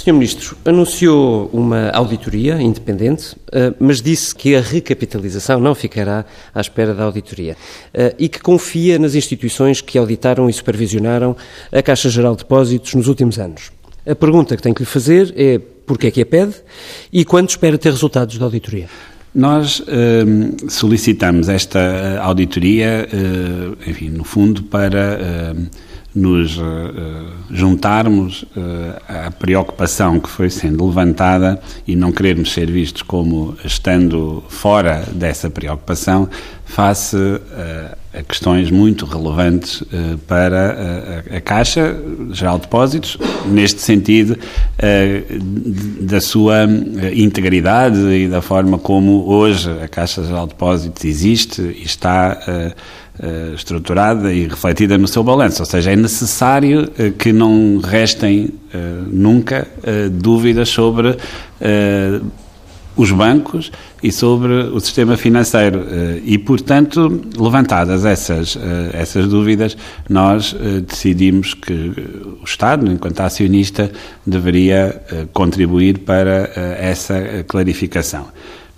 Sr. Ministro, anunciou uma auditoria independente, eh, mas disse que a recapitalização não ficará à espera da auditoria eh, e que confia nas instituições que auditaram e supervisionaram a Caixa Geral de Depósitos nos últimos anos. A pergunta que tenho que lhe fazer é porquê é que a pede e quando espera ter resultados da auditoria? Nós eh, solicitamos esta auditoria, enfim, no fundo, para nos uh, juntarmos uh, à preocupação que foi sendo levantada e não querermos ser vistos como estando fora dessa preocupação face uh, a questões muito relevantes para a, a, Caixa Geral de Depósitos, neste sentido da sua integridade e da forma como hoje a Caixa Geral de Depósitos existe e está uh, estruturada e refletida no seu balanço. Ou seja, é necessário uh, que não restem uh, nunca dúvidas sobre os bancos e sobre o sistema financeiro. E, portanto, levantadas essas, essas dúvidas, nós decidimos que o Estado, enquanto acionista, deveria contribuir para essa clarificação.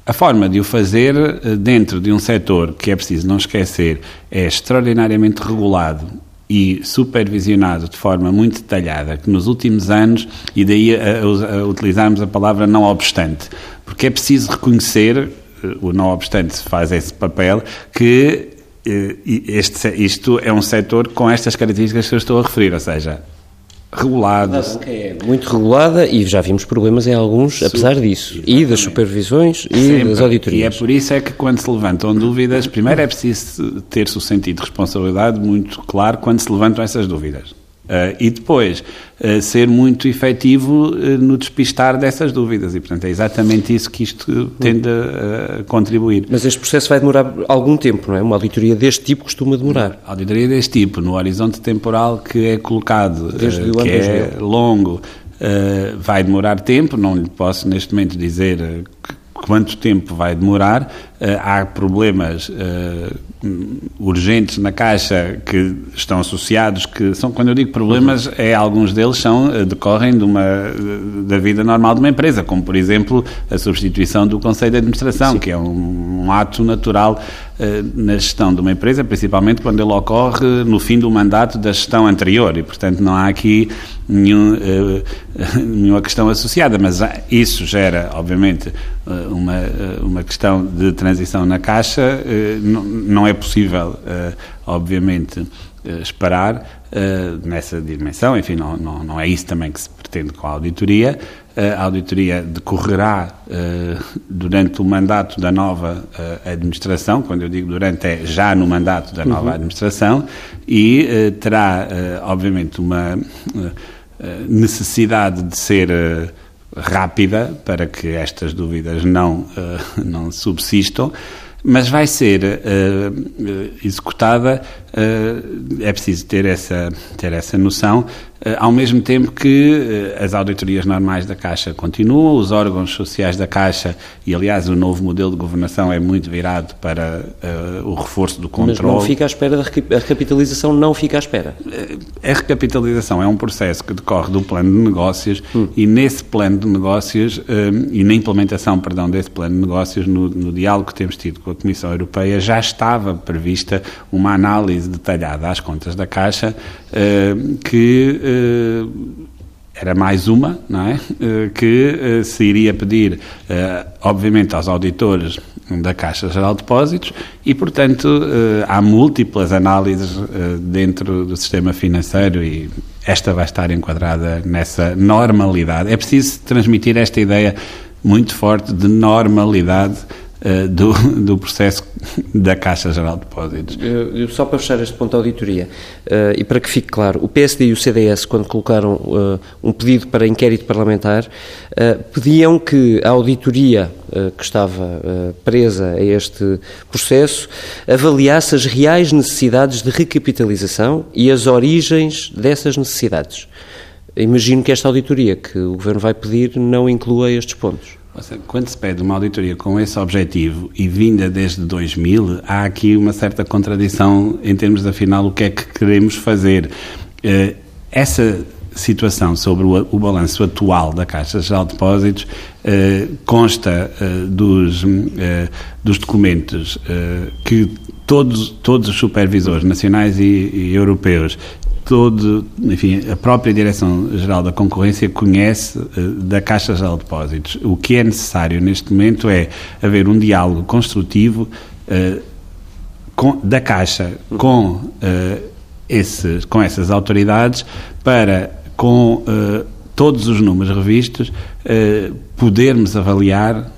A forma de o fazer eh, dentro de um setor que é preciso não esquecer é extraordinariamente regulado e supervisionado de forma muito detalhada, que nos últimos anos, e daí a, a, utilizarmos a palavra não obstante, porque é preciso reconhecer, eh, o não obstante faz esse papel, que eh, este, isto é um setor com estas características que eu estou a referir, ou seja, regulado. É muito regulada e já vimos problemas em alguns, apesar disso. Exatamente. E das supervisões e Sempre. das auditorias. E é por isso é que quando se levantam dúvidas, primeiro é preciso ter-se o sentido de responsabilidade muito claro quando se levantam essas dúvidas. Uh, e depois uh, ser muito efetivo uh, no despistar dessas dúvidas. E, portanto, é exatamente isso que isto tende a, contribuir. Mas este processo vai demorar algum tempo, não é? Uma auditoria deste tipo costuma demorar. A auditoria deste tipo, no horizonte temporal que é colocado, que é longo, vai demorar tempo. Não lhe posso, neste momento, dizer quanto tempo vai demorar. há problemas urgentes na Caixa que estão associados, que são, quando eu digo problemas, é alguns deles são, eh, decorrem de uma, da vida normal de uma empresa, como por exemplo a substituição do Conselho de Administração, Sim. que é um, um ato natural na gestão de uma empresa, principalmente quando ele ocorre no fim do mandato da gestão anterior e, portanto, não há aqui nenhum, nenhuma questão associada, mas isso gera, obviamente, uma, uma questão de transição na Caixa, não, não é possível, obviamente, esperar nessa dimensão. Enfim, não, não, não, é isso também que se pretende com a auditoria. a auditoria decorrerá durante o mandato da nova administração, quando eu digo durante, é já no mandato da nova uhum. administração, e terá, obviamente, uma necessidade de ser rápida para que estas dúvidas não, não subsistam mas vai ser uh, executada, uh, é preciso ter essa, ter essa noção, eh, ao mesmo tempo que eh, as auditorias normais da Caixa continuam, os órgãos sociais da Caixa, e aliás o novo modelo de governação é muito virado para uh, o reforço do controle. Mas não fica à espera, da a recapitalização não fica à espera? A recapitalização é um processo que decorre do plano de negócios hum. e nesse plano de negócios, um, e na implementação, perdão, desse plano de negócios, no, no diálogo que temos tido com a Comissão Europeia, já estava prevista uma análise detalhada às contas da Caixa uh, que eh, era mais uma, não é? Eh, que eh, se iria pedir, obviamente, aos auditores da Caixa Geral de Depósitos e, portanto, há múltiplas análises dentro do sistema financeiro e esta vai estar enquadrada nessa normalidade. É preciso transmitir esta ideia muito forte de normalidade uh, do, do processo da Caixa Geral de Depósitos. Eu, eu, só para fechar este ponto da auditoria, uh, e para que fique claro, o PSD e o CDS, quando colocaram uh, um pedido para inquérito parlamentar, pediam que a auditoria que estava presa a este processo avaliasse as reais necessidades de recapitalização e as origens dessas necessidades. Imagino que esta auditoria que o Governo vai pedir não inclua estes pontos. Quando se pede uma auditoria com esse objetivo e vinda desde 2000, há aqui uma certa contradição em termos, afinal, o que é que queremos fazer. Eh, essa situação sobre o, balanço atual da Caixa Geral de Depósitos consta dos, dos documentos que todos, todos os supervisores nacionais e, e europeus todo, enfim, a própria Direção-Geral da Concorrência conhece uh, da Caixa Geral de Depósitos. O que é necessário neste momento é haver um diálogo construtivo uh, com, da Caixa com, uh, com essas autoridades para, com todos os números revistos, podermos avaliar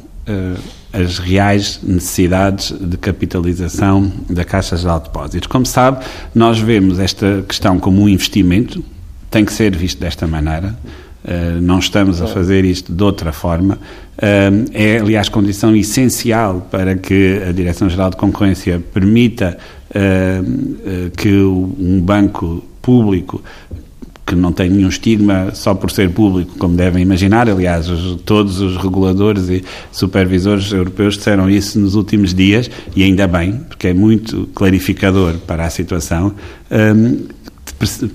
as reais necessidades de capitalização da Caixa Geral de Depósitos. Como sabe, nós vemos esta questão como um investimento, tem que ser visto desta maneira. Uh, não estamos a fazer isto de outra forma. Uh, é, aliás, condição essencial para que a Direção-Geral de Concorrência permita uh, que um banco público que não tem nenhum estigma só por ser público, como devem imaginar. Aliás, os, todos os reguladores e supervisores europeus disseram isso nos últimos dias, e ainda bem, porque é muito clarificador para a situação. Um,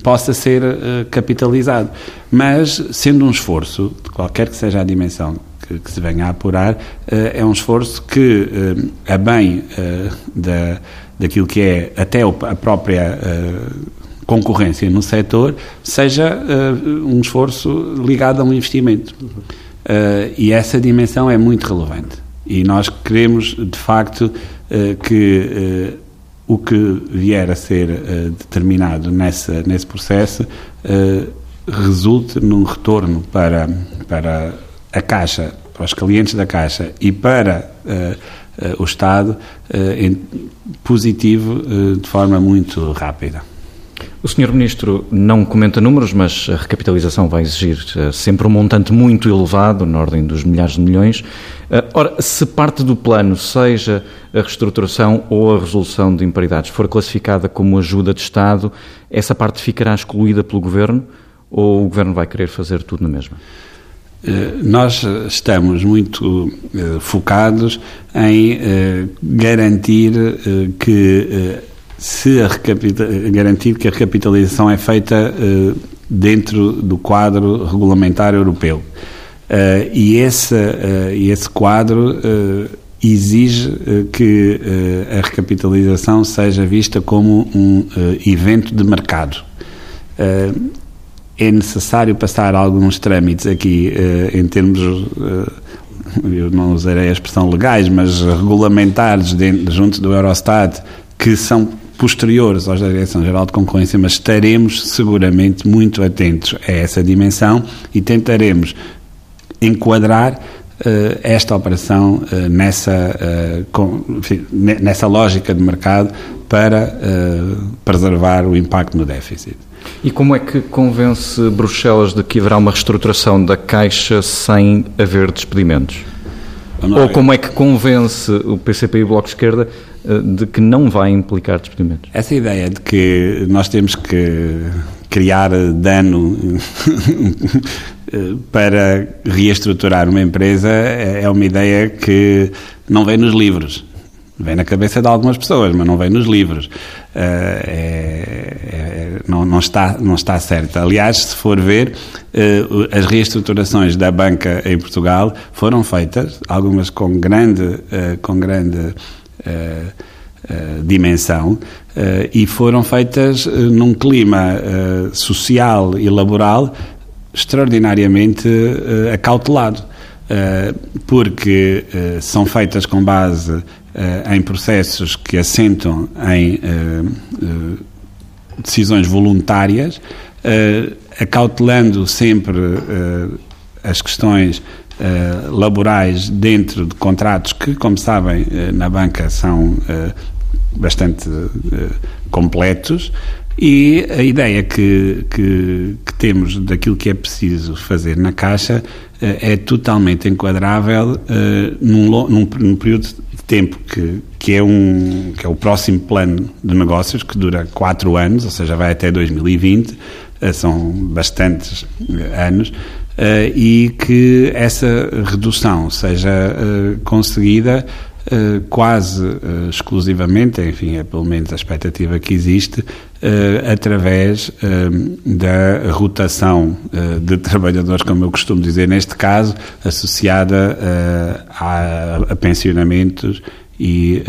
possa ser uh, capitalizado. Mas, sendo um esforço, qualquer que seja a dimensão que, que se venha a apurar, uh, é um esforço que, uh, a bem da, daquilo que é até a própria concorrência no setor seja uh, um esforço ligado a um investimento. Uh, e essa dimensão é muito relevante. E nós queremos, de facto, uh, que o que vier a ser determinado nessa, nesse processo resulte num retorno para, para a Caixa, para os clientes da Caixa e para o Estado positivo de forma muito rápida. O Sr. Ministro não comenta números, mas a recapitalização vai exigir uh, sempre um montante muito elevado, na ordem dos milhares de milhões. Uh, ora, se parte do plano, seja a reestruturação ou a resolução de imparidades, for classificada como ajuda de Estado, essa parte ficará excluída pelo Governo ou o Governo vai querer fazer tudo na mesma? Eh, nós estamos muito focados em garantir que se a garantir que a recapitalização é feita uh, dentro do quadro regulamentar europeu. Uh, e esse, uh, esse quadro exige que a recapitalização seja vista como um evento de mercado. é necessário passar alguns trâmites aqui em termos eu não usarei a expressão legais, mas regulamentares dentro, junto do Eurostat, que são posteriores aos da Direção-Geral de Concorrência, mas estaremos seguramente muito atentos a essa dimensão e tentaremos enquadrar uh, esta operação uh, nessa, uh, com, enfim, nessa lógica de mercado para preservar o impacto no déficit. E como é que convence Bruxelas de que haverá uma reestruturação da Caixa sem haver despedimentos? Ou como é que convence o PCP e o Bloco de Esquerda de que não vai implicar despedimentos? Essa ideia de que nós temos que criar dano para reestruturar uma empresa é uma ideia que não vem nos livros. Vem na cabeça de algumas pessoas, mas não vem nos livros. Eh, é, é, não, não, está, não está certa. Aliás, se for ver, eh, as reestruturações da banca em Portugal foram feitas, algumas com grande, com grande dimensão e foram feitas num clima social e laboral extraordinariamente acautelado. porque são feitas com base em processos que assentam em decisões voluntárias, acautelando sempre as questões uh, laborais dentro de contratos que, como sabem, uh, na banca são uh, bastante completos e a ideia que, que, que, temos daquilo que é preciso fazer na Caixa é totalmente enquadrável num, num, num, período de tempo que, que, é um, que é o próximo plano de negócios, que dura quatro anos, ou seja, vai até 2020, são bastantes anos, e que essa redução seja uh, conseguida uh, quase exclusivamente, enfim, é pelo menos a expectativa que existe, através da rotação de trabalhadores, como eu costumo dizer, neste caso, associada a, a pensionamentos e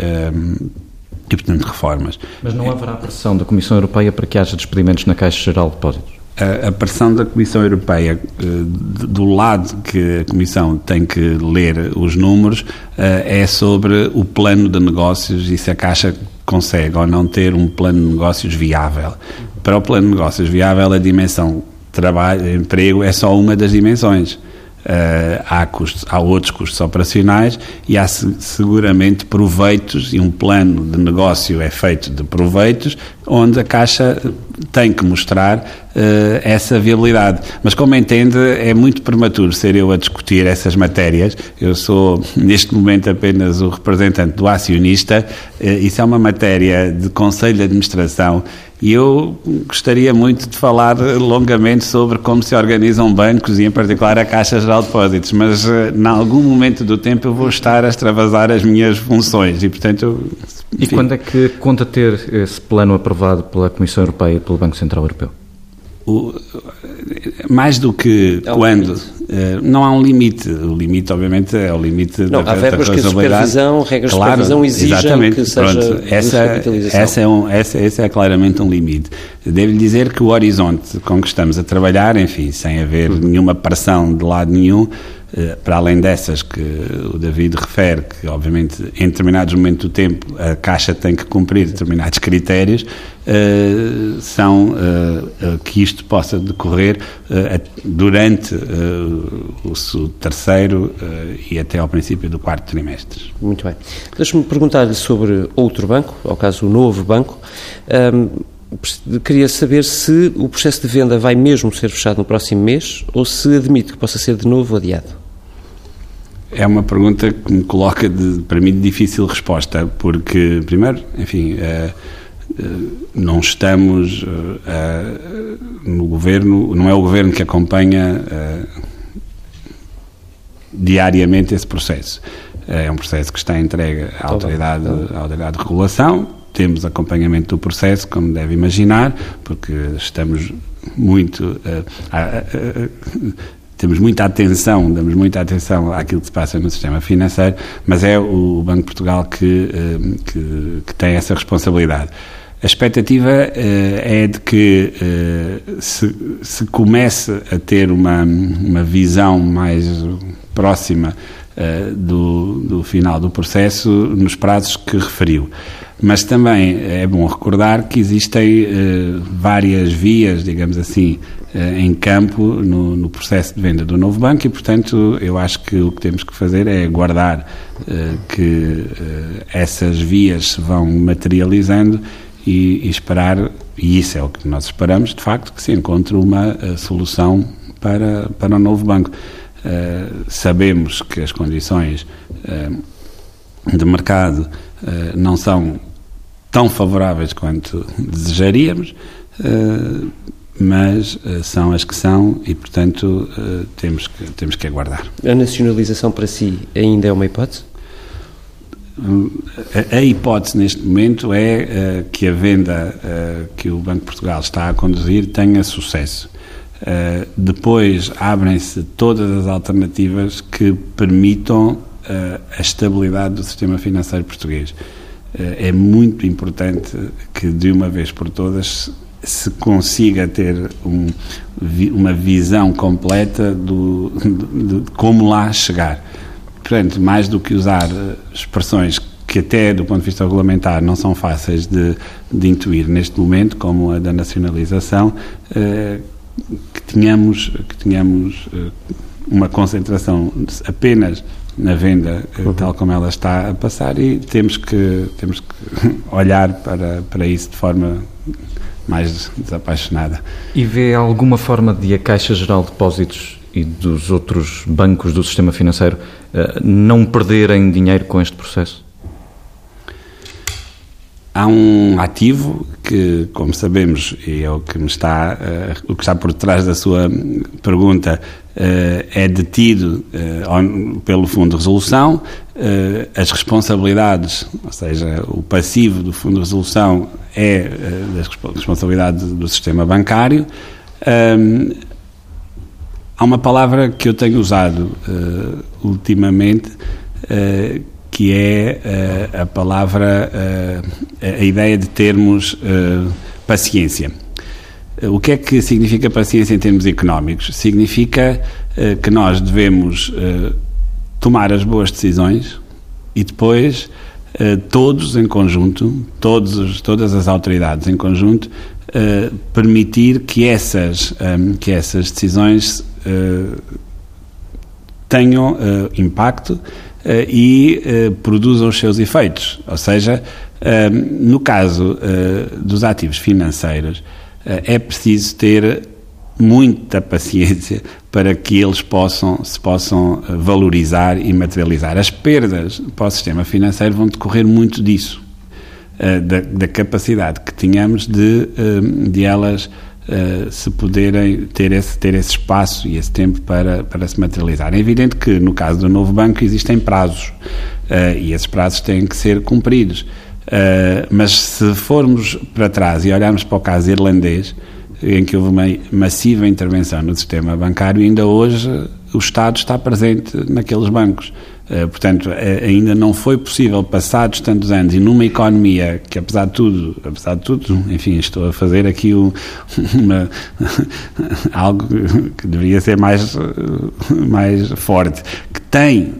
e, portanto, reformas. Mas não haverá pressão da Comissão Europeia para que haja despedimentos na Caixa Geral de Depósitos? A, a pressão da Comissão Europeia, eh, do lado que a Comissão tem que ler os números, eh, é sobre o plano de negócios e se a Caixa consegue ou não ter um plano de negócios viável. Para o plano de negócios viável, a dimensão trabalho, emprego é só uma das dimensões. Uh, há, custos, há outros custos operacionais e há seguramente proveitos e um plano de negócio é feito de proveitos onde a Caixa tem que mostrar uh, essa viabilidade. Mas como entende, é muito prematuro ser eu a discutir essas matérias. Eu sou, neste momento, apenas o representante do acionista. Uh, isso é uma matéria de Conselho de Administração e eu gostaria muito de falar longamente sobre como se organizam bancos e, em particular, a Caixa Geral de Depósitos, mas em algum momento do tempo eu vou estar a extravasar as minhas funções e, portanto. Eu, e quando é que conta ter esse plano aprovado pela Comissão Europeia e pelo Banco Central Europeu? O, mais do que é quando eh, não há um limite. O limite obviamente é o limite não, da, há verbas da que a supervisão regras claro, de supervisão exigem exatamente, que seja pronto, essa, essa, é um, essa, esse é claramente um limite. Devo-lhe dizer que o horizonte com que estamos a trabalhar enfim, sem haver nenhuma pressão de lado nenhum eh, para além dessas que o David refere, que obviamente em determinados momentos do tempo a Caixa tem que cumprir determinados critérios, eh, são que isto possa decorrer durante o terceiro e até ao princípio do quarto trimestre. Muito bem. Deixe-me perguntar-lhe sobre outro banco, ao caso o novo banco. Um, queria saber se o processo de venda vai mesmo ser fechado no próximo mês ou se admite que possa ser de novo adiado. É uma pergunta que me coloca, de, para mim, de difícil resposta, porque, primeiro, enfim, uh, uh, não estamos uh, no governo, não é o governo que acompanha diariamente esse processo. É um processo que está entregue à autoridade, à autoridade de regulação, temos acompanhamento do processo, como deve imaginar, porque estamos muito uh, uh, temos muita atenção, damos muita atenção àquilo que se passa no sistema financeiro, mas é o Banco de Portugal que, eh, que, que tem essa responsabilidade. A expectativa uh, é de que uh, se, se, comece a ter uma, uma visão mais próxima uh, do, do final do processo nos prazos que referiu. Mas também é bom recordar que existem várias vias, digamos assim, em campo no, no, processo de venda do novo banco e, portanto, eu acho que o que temos que fazer é guardar que essas vias se vão materializando e, e, esperar, e isso é o que nós esperamos, de facto, que se encontre uma uh, solução para, para o novo banco. sabemos que as condições de mercado não são tão favoráveis quanto desejaríamos mas uh, são as que são e, portanto, uh, temos, que, temos que aguardar. A nacionalização para si ainda é uma hipótese? A, a hipótese neste momento é uh, que a venda que o Banco de Portugal está a conduzir tenha sucesso. depois abrem-se todas as alternativas que permitam a estabilidade do sistema financeiro português. é muito importante que, de uma vez por todas, se consiga ter um, uma visão completa do, de, de como lá chegar. Portanto, mais do que usar eh, expressões que até do ponto de vista regulamentar não são fáceis de, de intuir neste momento, como a da nacionalização, eh, que tenhamos, que tenhamos eh, uma concentração apenas na venda eh, uhum. tal como ela está a passar e temos que, temos que olhar para, para isso de forma mais desapaixonada. E vê alguma forma de a Caixa Geral de Depósitos e dos outros bancos do sistema financeiro não perderem dinheiro com este processo? há um ativo que, como sabemos, e é o que me está, uh, o que está por trás da sua pergunta, uh, é detido uh, pelo Fundo de Resolução. as responsabilidades, ou seja, o passivo do Fundo de Resolução é da responsabilidade do sistema bancário. Há uma palavra que eu tenho usado ultimamente que é uh, a palavra, uh, a ideia de termos uh, paciência. O que é que significa paciência em termos económicos? Significa que nós devemos tomar as boas decisões e depois todos em conjunto, todos, todas as autoridades em conjunto, permitir que essas, que essas decisões tenham impacto uh, e produzam os seus efeitos. Ou seja, no caso dos ativos financeiros, é preciso ter muita paciência para que eles possam, se possam valorizar e materializar. As perdas para o sistema financeiro vão decorrer muito disso, da, da capacidade que tínhamos de, de elas Uh, se poderem ter esse, ter esse espaço e esse tempo para, para se materializar. É evidente que, no caso do novo banco, existem prazos uh, e esses prazos têm que ser cumpridos. Uh, mas se formos para trás e olharmos para o caso irlandês, em que houve uma massiva intervenção no sistema bancário, ainda hoje o Estado está presente naqueles bancos. Eh, portanto, eh, ainda não foi possível, passados tantos anos, e numa economia que, apesar de tudo, apesar de tudo, enfim, estou a fazer aqui um, uma, algo que deveria ser mais, mais forte, que tem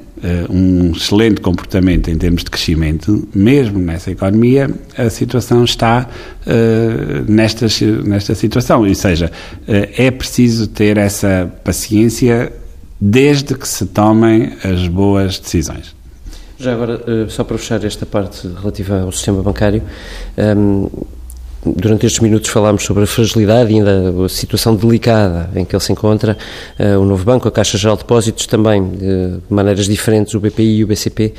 um excelente comportamento em termos de crescimento, mesmo nessa economia, a situação está nesta, nesta situação. Ou seja, é preciso ter essa paciência desde que se tomem as boas decisões. Já agora, eh, só para fechar esta parte relativa ao sistema bancário, ehm, durante estes minutos falámos sobre a fragilidade e ainda a situação delicada em que ele se encontra, eh, o novo banco, a Caixa Geral de Depósitos também, de maneiras diferentes, o BPI e o BCP.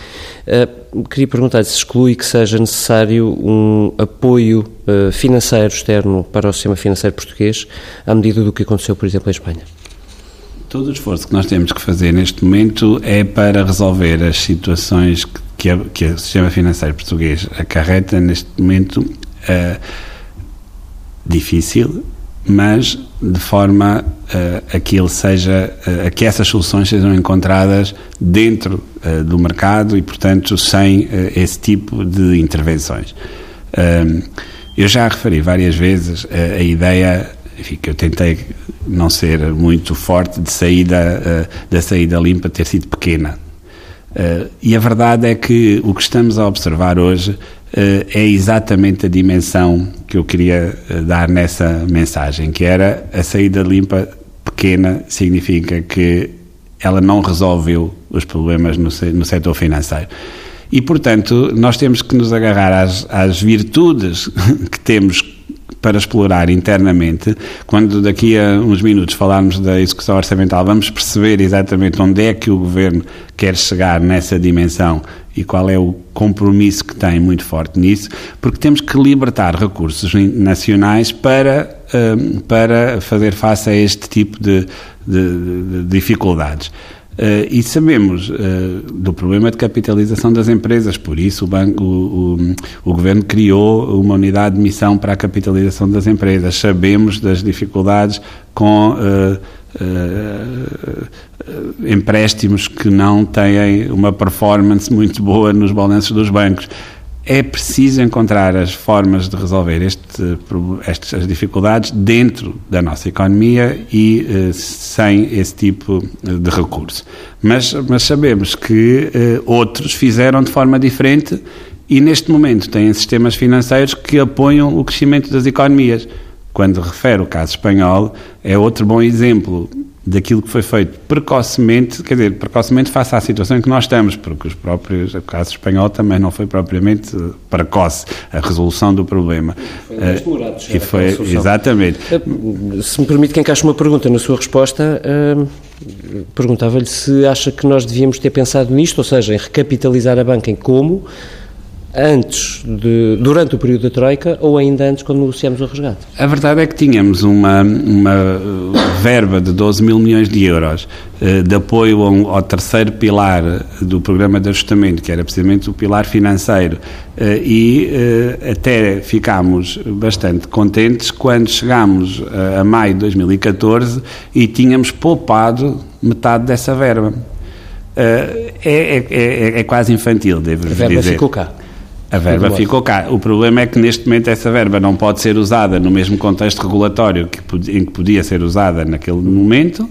Eh, queria perguntar se exclui que seja necessário um apoio financeiro externo para o sistema financeiro português, à medida do que aconteceu, por exemplo, em Espanha. Todo o esforço que nós temos que fazer neste momento é para resolver as situações que, que, a, que o sistema financeiro português acarreta neste momento uh, difícil, mas de forma uh, a que ele seja, uh, a que essas soluções sejam encontradas dentro uh, do mercado e, portanto, sem esse tipo de intervenções. eu já referi várias vezes a ideia enfim, que eu tentei não ser muito forte de saída, uh, da saída limpa ter sido pequena. Uh, e a verdade é que o que estamos a observar hoje uh, é exatamente a dimensão que eu queria dar nessa mensagem, que era a saída limpa pequena significa que ela não resolveu os problemas no, no setor financeiro. E, portanto, nós temos que nos agarrar às, às virtudes que temos para explorar internamente. Quando daqui a uns minutos falarmos da execução orçamental, vamos perceber exatamente onde é que o Governo quer chegar nessa dimensão e qual é o compromisso que tem muito forte nisso, porque temos que libertar recursos nacionais para, hum, para fazer face a este tipo de, de, de dificuldades. Uh, e sabemos uh, do problema de capitalização das empresas, por isso o, banco, o, o, o, Governo criou uma unidade de missão para a capitalização das empresas. Sabemos das dificuldades com uh, empréstimos que não têm uma performance muito boa nos balanços dos bancos é preciso encontrar as formas de resolver este, estas dificuldades dentro da nossa economia e eh, sem esse tipo de recurso. Mas, mas sabemos que eh, outros fizeram de forma diferente e neste momento têm sistemas financeiros que apoiam o crescimento das economias. Quando refere o caso espanhol, é outro bom exemplo daquilo que foi feito precocemente, quer dizer, precocemente face à situação em que nós estamos, porque os próprios, o caso espanhol também não foi propriamente precoce a resolução do problema. Foi eh, demorado, e foi, exatamente. Eh, se me permite que encaixe uma pergunta na sua resposta, uh, perguntava-lhe se acha que nós devíamos ter pensado nisto, ou seja, em recapitalizar a banca em como, antes de, durante o período da Troika ou ainda antes quando negociamos o resgate? A verdade é que tínhamos uma, uma verba de 12 mil milhões de euros eh, de apoio ao, ao, terceiro pilar do programa de ajustamento, que era precisamente o pilar financeiro, eh, e eh, até ficámos bastante contentes quando chegámos a maio de 2014 e tínhamos poupado metade dessa verba. É, é, é, é quase infantil, devo dizer. A verba ficou cá. A verba ficou cá. O problema é que neste momento essa verba não pode ser usada no mesmo contexto regulatório que, em que podia ser usada naquele momento, uh,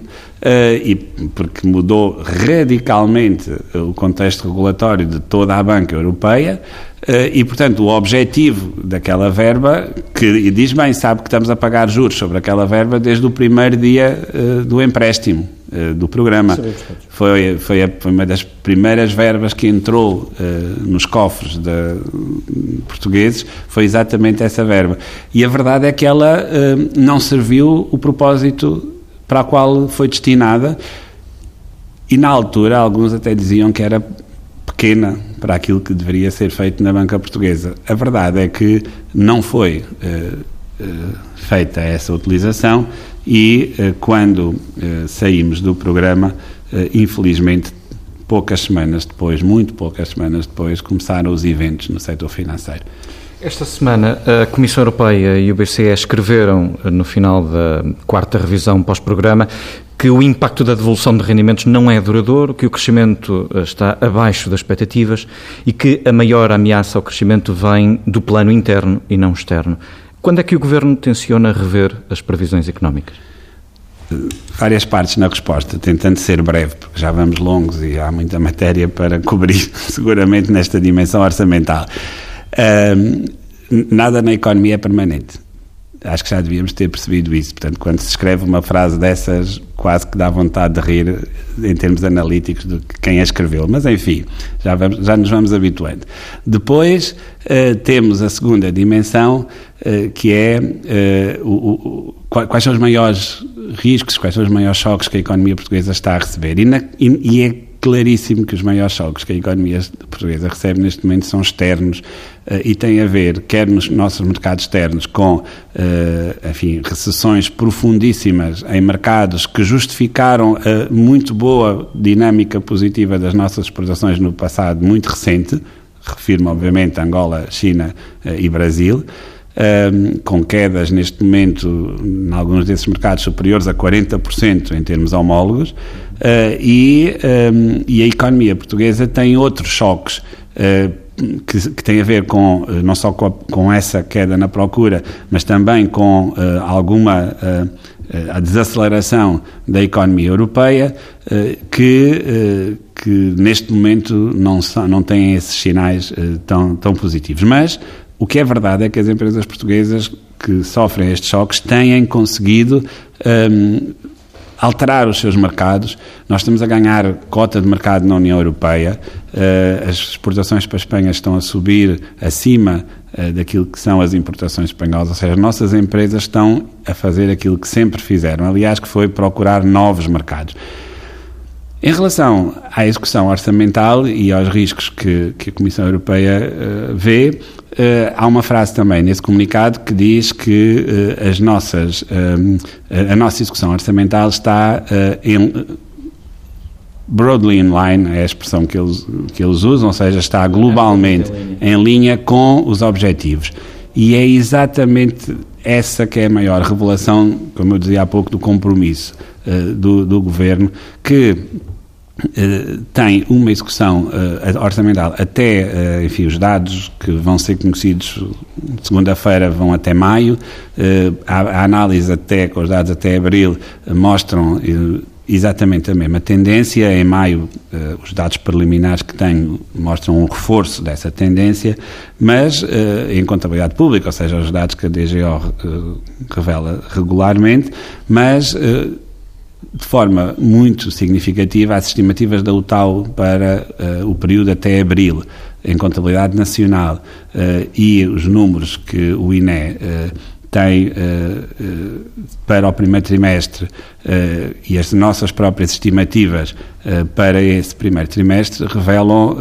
e porque mudou radicalmente o contexto regulatório de toda a banca europeia, uh, e portanto o objetivo daquela verba, que diz bem, sabe que estamos a pagar juros sobre aquela verba desde o primeiro dia uh, do empréstimo uh, do programa. Foi, foi, a, foi, uma das primeiras verbas que entrou uh, nos cofres de, portugueses, foi exatamente essa verba. E a verdade é que ela uh, não serviu o propósito para o qual foi destinada, e na altura alguns até diziam que era pequena para aquilo que deveria ser feito na banca portuguesa. A verdade é que não foi feita essa utilização e eh, quando eh, saímos do programa, eh, infelizmente, poucas semanas depois, muito poucas semanas depois, começaram os eventos no setor financeiro. Esta semana, a Comissão Europeia e o BCE escreveram, no final da quarta revisão pós-programa, que o impacto da devolução de rendimentos não é duradouro, que o crescimento está abaixo das expectativas e que a maior ameaça ao crescimento vem do plano interno e não externo. Quando é que o Governo tenciona rever as previsões económicas? Várias partes na resposta, tentando ser breve, porque já vamos longos e há muita matéria para cobrir, seguramente, nesta dimensão orçamental. nada na economia é permanente. Acho que já devíamos ter percebido isso. Portanto, quando se escreve uma frase dessas, quase que dá vontade de rir em termos analíticos de quem a escreveu. Mas, enfim, já, vamos, já nos vamos habituando. Depois, uh, temos a segunda dimensão, uh, que é uh, o, o, quais são os maiores riscos, quais são os maiores choques que a economia portuguesa está a receber. E, na, e, e é claríssimo que os maiores choques que a economia portuguesa recebe neste momento são externos uh, e têm a ver, quer nos nossos mercados externos, com, uh, enfim, recessões profundíssimas em mercados que justificaram a muito boa dinâmica positiva das nossas exportações no passado muito recente, refiro-me obviamente Angola, China uh, e Brasil, com quedas neste momento em alguns desses mercados superiores a 40% em termos homólogos, uh, e, e, a economia portuguesa tem outros choques. Uh, que, que, tem a ver com uh, não só com, a, com, essa queda na procura, mas também com alguma a desaceleração da economia europeia, que, que neste momento não, não têm esses sinais tão, tão positivos. Mas o que é verdade é que as empresas portuguesas que sofrem estes choques têm conseguido um, alterar os seus mercados. Nós estamos a ganhar cota de mercado na União Europeia. Uh, as exportações para a Espanha estão a subir acima uh, daquilo que são as importações espanholas. Ou seja, as nossas empresas estão a fazer aquilo que sempre fizeram. Aliás, que foi procurar novos mercados. Em relação à execução orçamental e aos riscos que, que a Comissão Europeia uh, vê, uh, há uma frase também nesse comunicado que diz que uh, as nossas, a nossa execução orçamental está em, broadly in line, é a expressão que eles, que eles usam, ou seja, está globalmente em linha com os objetivos. E é exatamente essa que é a maior revelação, como eu dizia há pouco, do compromisso do, do governo, que eh, tem uma execução uh, orçamental até, uh, enfim, os dados que vão ser conhecidos segunda-feira vão até maio, a, a, análise até, com os dados até abril, mostram exatamente a mesma tendência. Em maio, os dados preliminares que tenho mostram um reforço dessa tendência, mas em contabilidade pública, ou seja, os dados que a DGO revela regularmente, mas de forma muito significativa as estimativas da UTAU para uh, o período até abril, em contabilidade nacional, uh, e os números que o INE uh, tem para o primeiro trimestre e as nossas próprias estimativas para esse primeiro trimestre revelam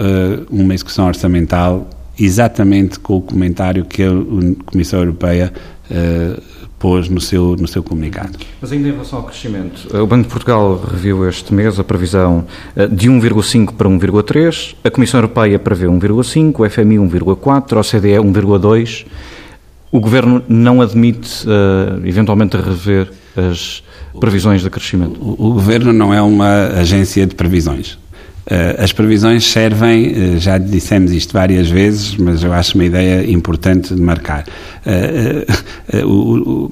uma execução orçamental exatamente com o comentário que a Comissão Europeia uh, pôs no seu, no seu comunicado. Mas ainda em relação ao crescimento, o Banco de Portugal reviu este mês a previsão eh, de 1,5 para 1,3, a Comissão Europeia prevê 1,5, o FMI 1,4, a OCDE 1,2. O Governo não admite, uh, eventualmente, rever as previsões de crescimento? O, o Governo não é uma agência de previsões. Uh, as previsões servem, uh, já dissemos isto várias vezes, mas eu acho uma ideia importante de marcar. O,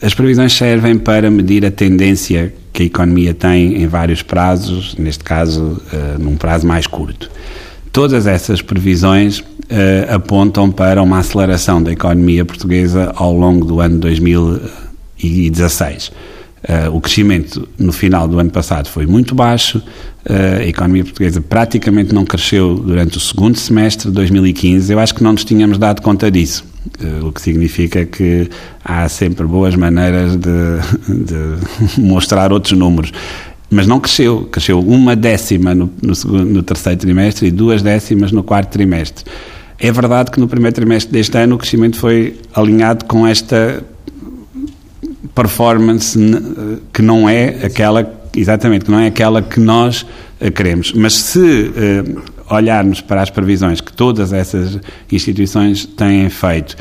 as previsões servem para medir a tendência que a economia tem em vários prazos, neste caso, num prazo mais curto. Todas essas previsões apontam para uma aceleração da economia portuguesa ao longo do ano 2016. Uh, o crescimento no final do ano passado foi muito baixo, uh, a economia portuguesa praticamente não cresceu durante o segundo semestre de 2015. Eu acho que não nos tínhamos dado conta disso, uh, o que significa que há sempre boas maneiras de, de mostrar outros números. Mas não cresceu, cresceu uma décima no, no, segundo, no terceiro trimestre e duas décimas no quarto trimestre. É verdade que no primeiro trimestre deste ano o crescimento foi alinhado com esta performance que não é aquela, exatamente, que não é aquela que nós eh, queremos. Mas se uh, olharmos para as previsões que todas essas instituições têm feito,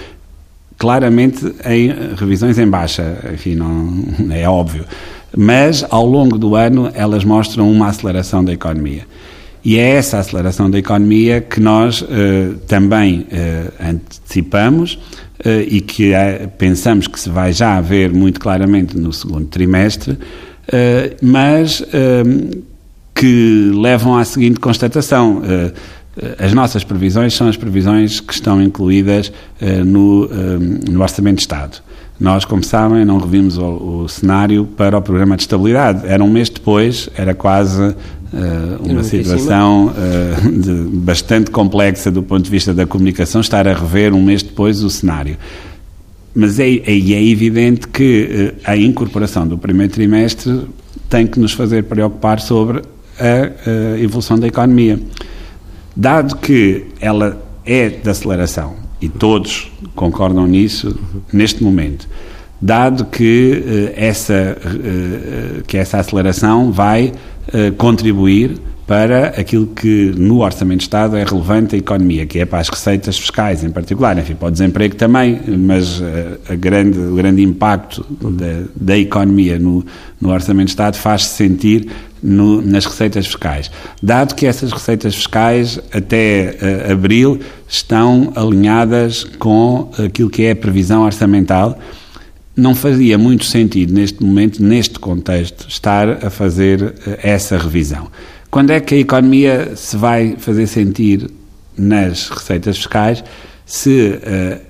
claramente em revisões em baixa, enfim, não, é óbvio, mas ao longo do ano elas mostram uma aceleração da economia. E é essa aceleração da economia que nós uh, também uh, antecipamos uh, e que pensamos que se vai já ver muito claramente no segundo trimestre, mas que levam à seguinte constatação. As nossas previsões são as previsões que estão incluídas no, no Orçamento de Estado. Nós, como sabem, não revimos o, o, cenário para o programa de estabilidade. Era um mês depois, era quase Uh, uma situação uh, de, bastante complexa do ponto de vista da comunicação, estar a rever um mês depois o cenário. Mas é, é, é evidente que uh, a incorporação do primeiro trimestre tem que nos fazer preocupar sobre a, a evolução da economia. Dado que ela é de aceleração, e todos concordam nisso neste momento, dado que, essa, que essa aceleração vai eh, contribuir para aquilo que no Orçamento de Estado é relevante à economia, que é para as receitas fiscais em particular, enfim, para o desemprego também, mas a grande, o grande impacto da, da economia no, no Orçamento de Estado faz-se sentir no, nas receitas fiscais. Dado que essas receitas fiscais até uh, abril estão alinhadas com aquilo que é a previsão orçamental, não fazia muito sentido neste momento, neste contexto, estar a fazer eh, essa revisão. Quando é que a economia se vai fazer sentir nas receitas fiscais se uh,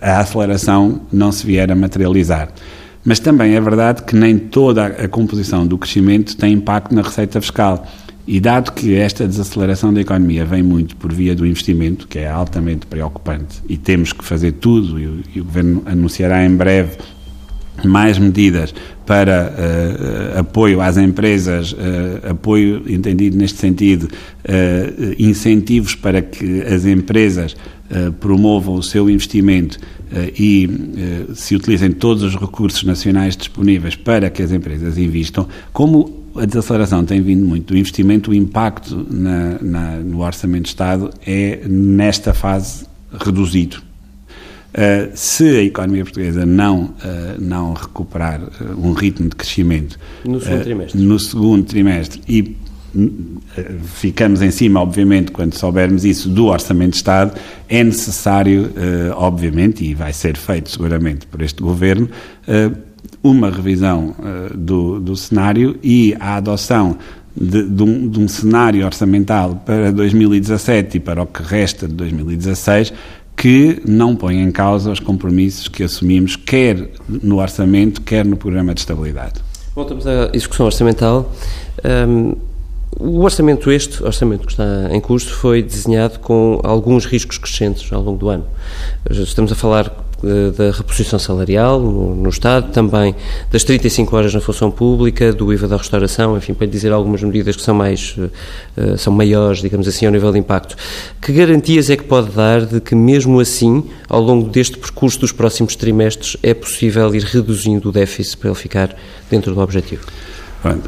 a, a, aceleração não se vier a materializar? Mas também é verdade que nem toda a composição do crescimento tem impacto na receita fiscal. E dado que esta desaceleração da economia vem muito por via do investimento, que é altamente preocupante, e temos que fazer tudo, e o, e o Governo anunciará em breve mais medidas para uh, apoio às empresas, uh, apoio entendido neste sentido, uh, incentivos para que as empresas promovam o seu investimento e se utilizem todos os recursos nacionais disponíveis para que as empresas investam, como a desaceleração tem vindo muito do investimento, o impacto na, na, no Orçamento de Estado é, nesta fase, reduzido. Uh, se a economia portuguesa não, uh, não recuperar uh, um ritmo de crescimento no segundo trimestre, no segundo trimestre e ficamos em cima, obviamente, quando soubermos isso do Orçamento de Estado, é necessário, obviamente, e vai ser feito seguramente por este Governo, uma revisão do, do cenário e a adoção de, de, um, de, um, cenário orçamental para 2017 e para o que resta de 2016 que não põe em causa os compromissos que assumimos, quer no orçamento, quer no programa de estabilidade. Voltamos à execução orçamental. Um, o orçamento este, orçamento que está em curso, foi desenhado com alguns riscos crescentes ao longo do ano. Estamos a falar da reposição salarial no, Estado, também das 35 horas na função pública, do IVA da restauração, enfim, para lhe dizer algumas medidas que são mais, uh, são maiores, digamos assim, ao nível de impacto. Que garantias é que pode dar de que, mesmo assim, ao longo deste percurso dos próximos trimestres, é possível ir reduzindo o déficit para ele ficar dentro do objetivo?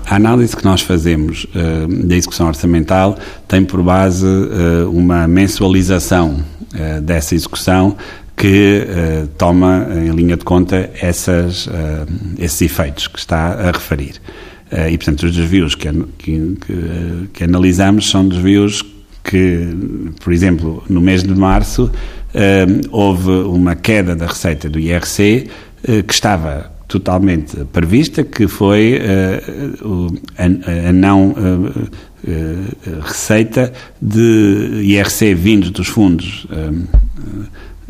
A análise que nós fazemos uh, da execução orçamental tem por base uh, uma mensualização uh, dessa execução que toma em linha de conta essas, esses efeitos que está a referir. e, portanto, os desvios que, que, que, que, analisamos são desvios que, por exemplo, no mês de março houve uma queda da receita do IRC que estava totalmente prevista, que foi uh, a, a, não uh, uh, receita de IRC vindos dos fundos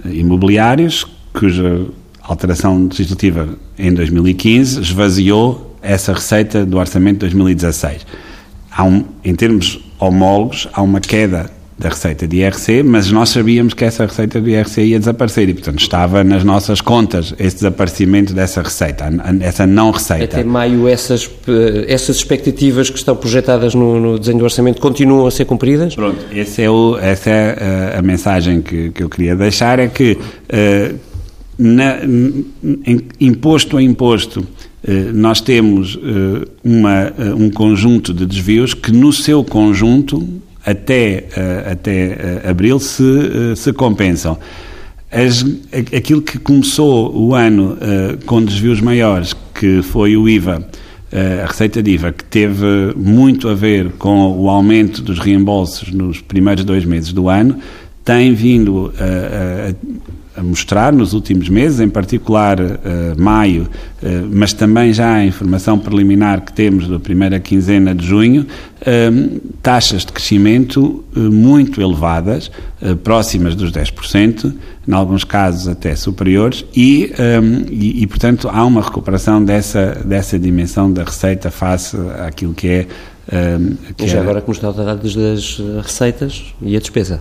imobiliários, cuja alteração legislativa em 2015 esvaziou essa receita do orçamento de 2016. Há um, em termos homólogos, há uma queda da receita de IRC, mas nós sabíamos que essa receita do IRC ia desaparecer e, portanto, estava nas nossas contas esse desaparecimento dessa receita, essa não receita. Até maio, essas, eh, essas expectativas que estão projetadas no, no desenho do orçamento continuam a ser cumpridas? Pronto, esse é o, essa é a, eh, a mensagem que, que, eu queria deixar, é que uh, na, em, imposto a imposto, nós temos uma, um conjunto de desvios que, no seu conjunto, até, uh, até uh, abril se, uh, se compensam. As, aquilo que começou o ano com desvios maiores, que foi o IVA, a receita de IVA, que teve muito a ver com o aumento dos reembolsos nos primeiros dois meses do ano, tem vindo a, a mostrar nos últimos meses, em particular uh, maio, uh, mas também já a informação preliminar que temos da primeira quinzena de junho, uh, taxas de crescimento muito elevadas, próximas dos 10%, em alguns casos até superiores, e, e, e, portanto há uma recuperação dessa, dessa dimensão da receita face àquilo que é. Que já é... agora como está a dados das receitas e a despesa?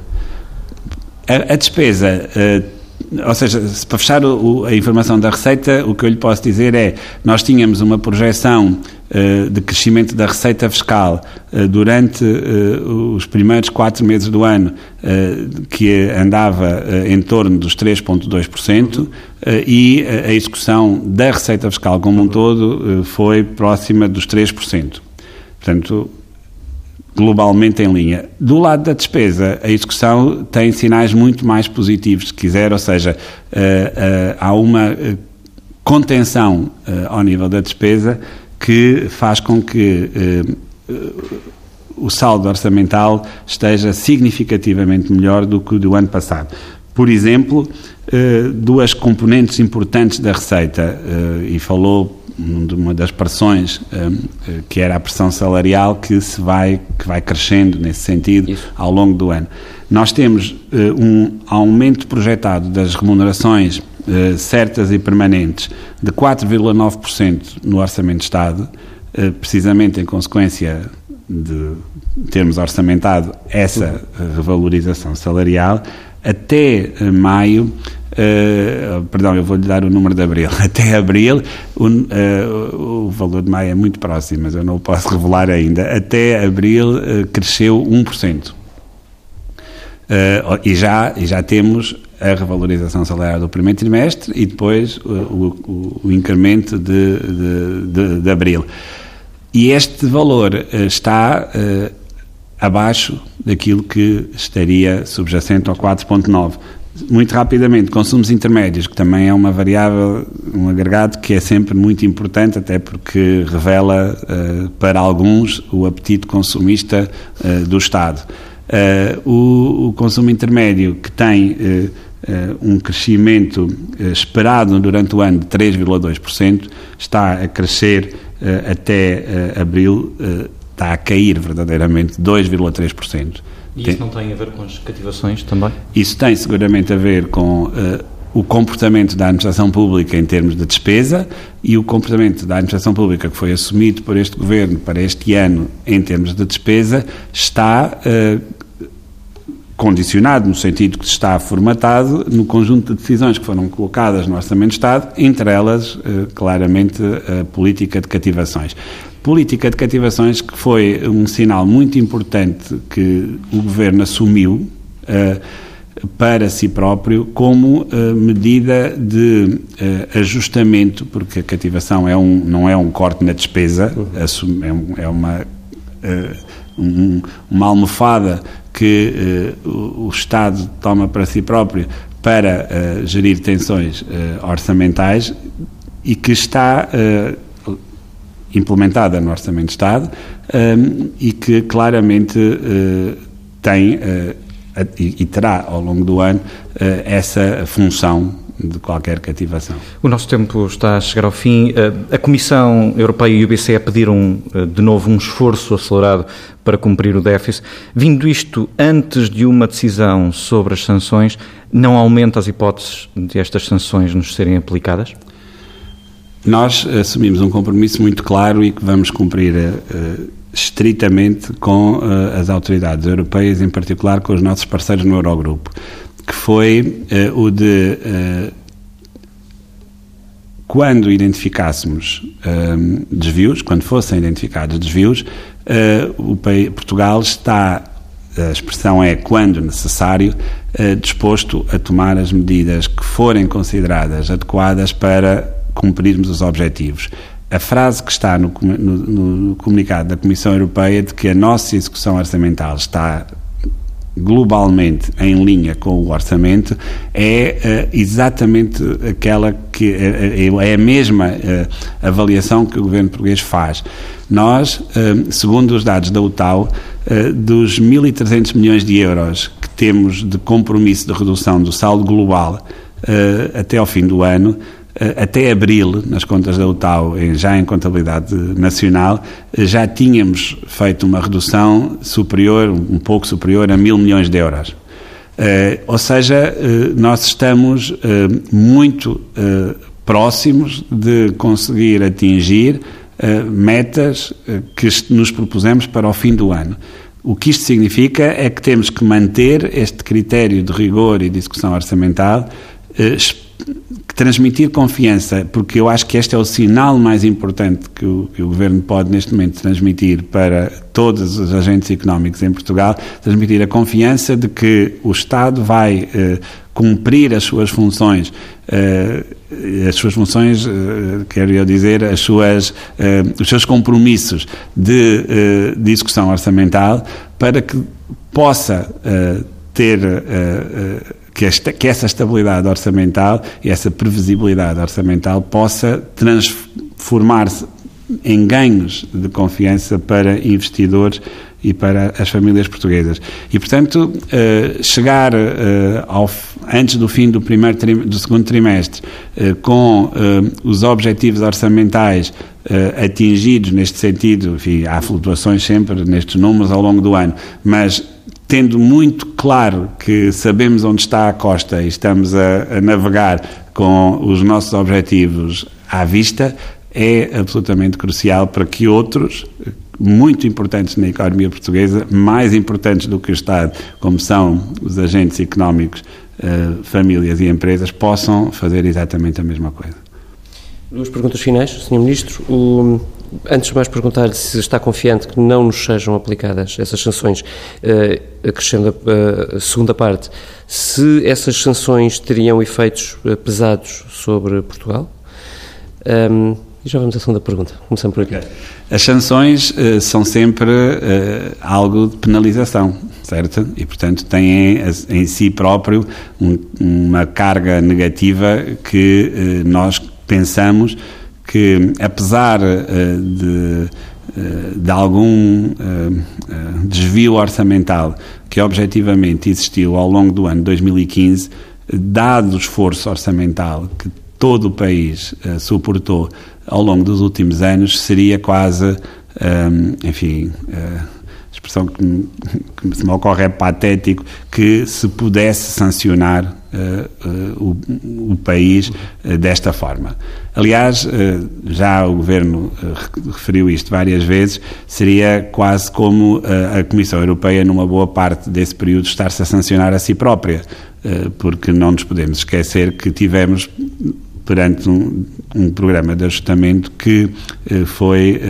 A, a despesa ou seja, para fechar o, a informação da receita, o que eu lhe posso dizer é, nós tínhamos uma projeção uh, de crescimento da receita fiscal uh, durante uh, os primeiros quatro meses do ano, que andava em torno dos 3,2%, e a execução da receita fiscal como um todo foi próxima dos 3%. Portanto, globalmente em linha. Do lado da despesa, a execução tem sinais muito mais positivos, se quiser, ou seja, uh, uh, há uma uh, contenção ao nível da despesa que faz com que o saldo orçamental esteja significativamente melhor do que o do ano passado. Por exemplo, duas componentes importantes da receita, e falou uma das pressões um, eh, que era a pressão salarial que se vai que vai crescendo nesse sentido Isso. ao longo do ano. Nós temos uh, um aumento projetado das remunerações uh, certas e permanentes de 4,9% no orçamento de Estado, precisamente em consequência de termos orçamentado essa revalorização salarial até maio Uh, perdão, eu vou-lhe dar o número de abril. Até abril, o, uh, o valor de maio é muito próximo, mas eu não o posso revelar ainda. Até abril uh, cresceu 1%. e, já, e já temos a revalorização salarial do primeiro trimestre e depois o, o, o incremento de, de, de, de, abril. E este valor está abaixo daquilo que estaria subjacente ao 4,9 muito rapidamente, consumos intermédios, que também é uma variável, um agregado que é sempre muito importante, até porque revela uh, para alguns o apetite consumista uh, do Estado. Uh, o, o, consumo intermédio, que tem um crescimento esperado durante o ano de 3,2%, está a crescer até abril, está a cair verdadeiramente 2,3%. E isso tem, não tem a ver com as cativações também? Isso tem seguramente a ver com uh, o comportamento da administração pública em termos de despesa e o comportamento da administração pública que foi assumido por este governo para este ano em termos de despesa está uh, condicionado no sentido que está formatado no conjunto de decisões que foram colocadas no Orçamento de Estado, entre elas, claramente, a política de cativações. Política de cativações que foi um sinal muito importante que o Governo assumiu para si próprio como uh, medida de uh, ajustamento, porque a cativação é um, não é um corte na despesa, uhum. é, um, é, uma, uh, um, uma almofada que o, o, Estado toma para si próprio para gerir tensões orçamentais e que está implementada no Orçamento de Estado e que claramente tem e, e terá ao longo do ano eh, essa função de qualquer cativação. O nosso tempo está a chegar ao fim. Eh, a Comissão Europeia e o BCE pediram eh, de novo um esforço acelerado para cumprir o déficit. Vindo isto antes de uma decisão sobre as sanções, não aumenta as hipóteses de estas sanções nos serem aplicadas? Nós assumimos um compromisso muito claro e que vamos cumprir uh, estritamente com uh, as autoridades europeias, em particular com os nossos parceiros no Eurogrupo, que foi uh, o de, uh, quando identificássemos desvios, quando fossem identificados desvios, o país, Portugal está, a expressão é quando necessário, disposto a tomar as medidas que forem consideradas adequadas para cumprirmos os objetivos. A frase que está no, no, no, comunicado da Comissão Europeia de que a nossa execução orçamental está globalmente em linha com o orçamento é uh, exatamente aquela que uh, é a mesma uh, avaliação que o governo português faz. Nós, segundo os dados da UTAU, dos 1.300 milhões de euros que temos de compromisso de redução do saldo global até ao fim do ano, até abril, nas contas da UTAU, já em contabilidade nacional, eh, já tínhamos feito uma redução superior, um pouco superior a mil milhões de euros. Uh, ou seja, nós estamos muito próximos de conseguir atingir metas que nos propusemos para o fim do ano. O que isto significa é que temos que manter este critério de rigor e de execução orçamental transmitir confiança, porque eu acho que este é o sinal mais importante que o, que o, Governo pode neste momento transmitir para todos os agentes económicos em Portugal, transmitir a confiança de que o Estado vai eh, cumprir as suas funções, eh, as suas funções, eh, quero eu dizer, as suas, eh, os seus compromissos de, eh, de execução orçamental para que possa eh, ter que, esta, que essa estabilidade orçamental e essa previsibilidade orçamental possa transformar-se em ganhos de confiança para investidores e para as famílias portuguesas. E, portanto, uh, chegar uh, ao, antes do fim do, primeiro do segundo trimestre uh, com os objetivos orçamentais atingidos neste sentido, enfim, há flutuações sempre nestes números ao longo do ano, mas tendo muito claro que sabemos onde está a costa e estamos a, a navegar com os nossos objetivos à vista, é absolutamente crucial para que outros, muito importantes na economia portuguesa, mais importantes do que o Estado, como são os agentes económicos, eh, famílias e empresas, possam fazer exatamente a mesma coisa. Duas perguntas finais, Sr. Ministro. O, Antes de mais perguntar se está confiante que não nos sejam aplicadas essas sanções, uh, acrescendo a, segunda parte, se essas sanções teriam efeitos uh, pesados sobre Portugal? E já vamos à segunda pergunta. Começamos por aqui. Okay. As sanções uh, são sempre uh, algo de penalização, certo? E, portanto, têm em si próprio um, uma carga negativa que uh, nós pensamos que, apesar uh, de, uh, de algum uh, desvio orçamental que objetivamente existiu ao longo do ano 2015, dado o esforço orçamental que todo o país suportou ao longo dos últimos anos, seria quase, enfim expressão que me, que me ocorre é patético, que se pudesse sancionar o, o, país desta forma. Aliás, já o Governo referiu isto várias vezes, seria quase como a Comissão Europeia, numa boa parte desse período, estar-se a sancionar a si própria, porque não nos podemos esquecer que tivemos perante um, um, programa de ajustamento que foi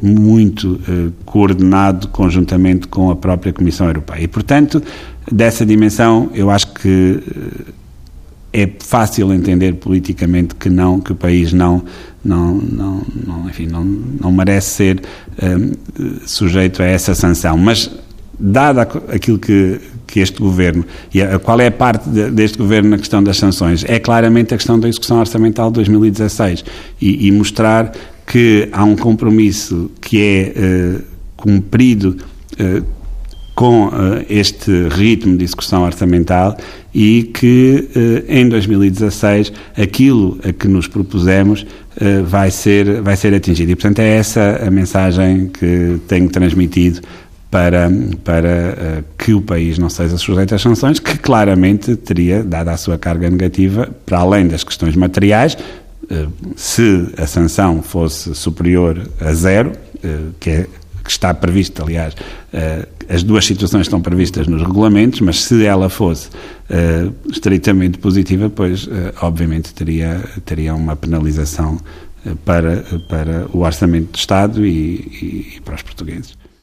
muito coordenado conjuntamente com a própria Comissão Europeia. E, portanto, dessa dimensão, eu acho que é fácil entender politicamente que não, que o país não, não, não, não enfim, não, não merece ser sujeito a essa sanção. Mas, dada aquilo que, que este governo, e a, qual é a parte de, deste governo na questão das sanções? É claramente a questão da execução orçamental de 2016 e, e mostrar que há um compromisso que é uh, cumprido uh, com uh, este ritmo de execução orçamental e que em 2016 aquilo a que nos propusemos vai, ser, vai ser atingido. E, portanto, é essa a mensagem que tenho transmitido para, para uh, que o país não seja sujeito às sanções, que claramente teria, dada a sua carga negativa, para além das questões materiais, uh, se a sanção fosse superior a zero, uh, que, é, que está previsto, aliás, as duas situações estão previstas nos regulamentos, mas se ela fosse estritamente positiva, pois, obviamente, teria, teria uma penalização para, para o orçamento do Estado e, e para os portugueses.